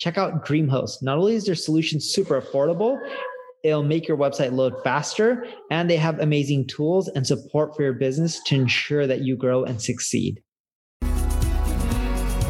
Check out DreamHost. Not only is their solution super affordable, it'll make your website load faster, and they have amazing tools and support for your business to ensure that you grow and succeed.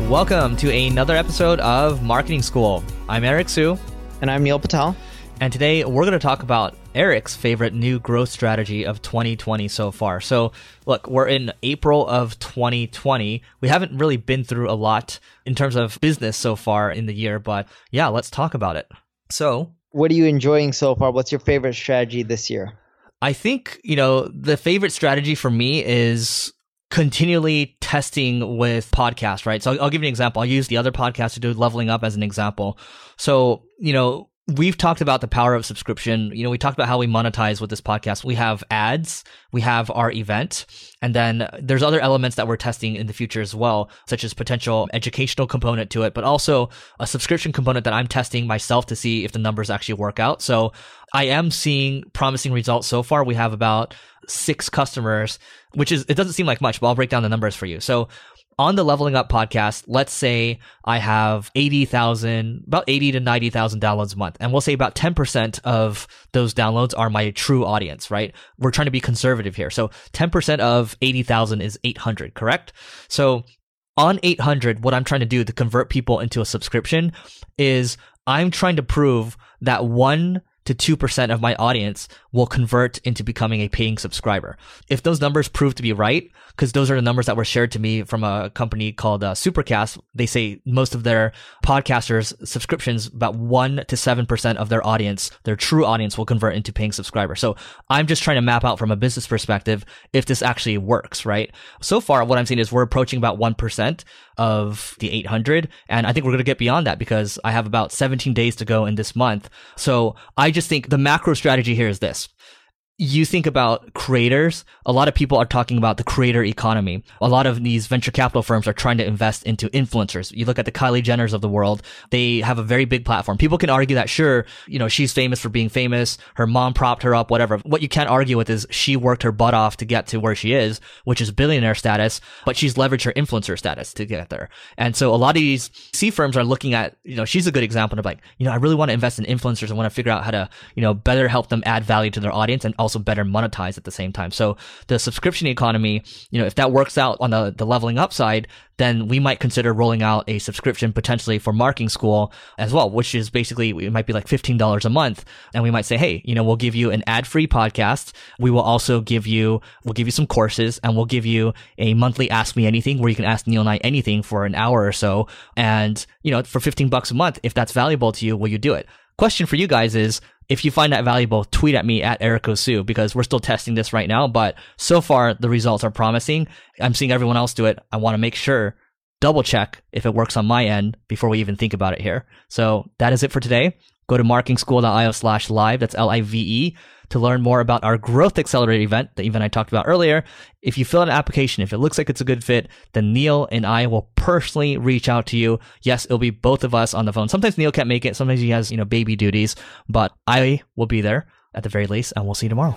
Welcome to another episode of Marketing School. I'm Eric Siu. And I'm Neil Patel. And today we're going to talk about Eric's favorite new growth strategy of 2020 so far. So, look, we're in April of 2020. We haven't really been through a lot in terms of business so far in the year, but yeah, let's talk about it. So, what are you enjoying so far? What's your favorite strategy this year? I think, you know, the favorite strategy for me is continually testing with podcasts, right? So I'll, I'll, give you an example. I'll use the other podcast to do leveling up as an example. So, you know, we've talked about the power of subscription. You know, we talked about how we monetize with this podcast. We have ads, we have our event, and then there's other elements that we're testing in the future as well, such as potential educational component to it, but also a subscription component that I'm testing myself to see if the numbers actually work out. So I am seeing promising results so far. We have about six customers, which is, it doesn't seem like much, but I'll break down the numbers for you. So on the Leveling Up podcast, let's say I have 80,000, about 80 to 90,000 downloads a month. And we'll say about 10% of those downloads are my true audience, right? We're trying to be conservative here. So 10% of 80,000 is 800, correct? So on 800, what I'm trying to do to convert people into a subscription is I'm trying to prove that one to 2% of my audience will convert into becoming a paying subscriber. If those numbers prove to be right, because those are the numbers that were shared to me from a company called uh, Supercast, they say most of their podcasters subscriptions, about 1 to 7% of their audience, their true audience will convert into paying subscribers. So I'm just trying to map out from a business perspective if this actually works, right? So far, what I'm seeing is we're approaching about 1% of the 800. And I think we're going to get beyond that because I have about 17 days to go in this month. So I just think the macro strategy here is this you think about creators, a lot of people are talking about the creator economy. A lot of these venture capital firms are trying to invest into influencers. You look at the Kylie Jenners of the world, they have a very big platform. People can argue that sure, you know, she's famous for being famous. Her mom propped her up, whatever. What you can't argue with is she worked her butt off to get to where she is, which is billionaire status, but she's leveraged her influencer status to get there. And so a lot of these C firms are looking at, you know, she's a good example of like, you know, I really want to invest in influencers. and want to figure out how to, you know, better help them add value to their audience and also also better monetize at the same time. So the subscription economy, you know, if that works out on the, the leveling up side, then we might consider rolling out a subscription potentially for marketing school as well, which is basically, it might be like $15 a month. And we might say, Hey, you know, we'll give you an ad free podcast. We will also give you, we'll give you some courses and we'll give you a monthly ask me anything where you can ask Neil and I anything for an hour or so. And, you know, for 15 bucks a month, if that's valuable to you, will you do it? Question for you guys is, if you find that valuable, tweet at me at Ericosiu because we're still testing this right now. But so far, the results are promising. I'm seeing everyone else do it. I want to make sure, double check if it works on my end before we even think about it here. So that is it for today. Go to marketingschool.io slash live. That's L I V E to learn more about our Growth Accelerator event, the event I talked about earlier. If you fill out an application, if it looks like it's a good fit, then Neil and I will personally reach out to you. Yes, it'll be both of us on the phone. Sometimes Neil can't make it. Sometimes he has, you know, baby duties, but I will be there at the very least, and we'll see you tomorrow.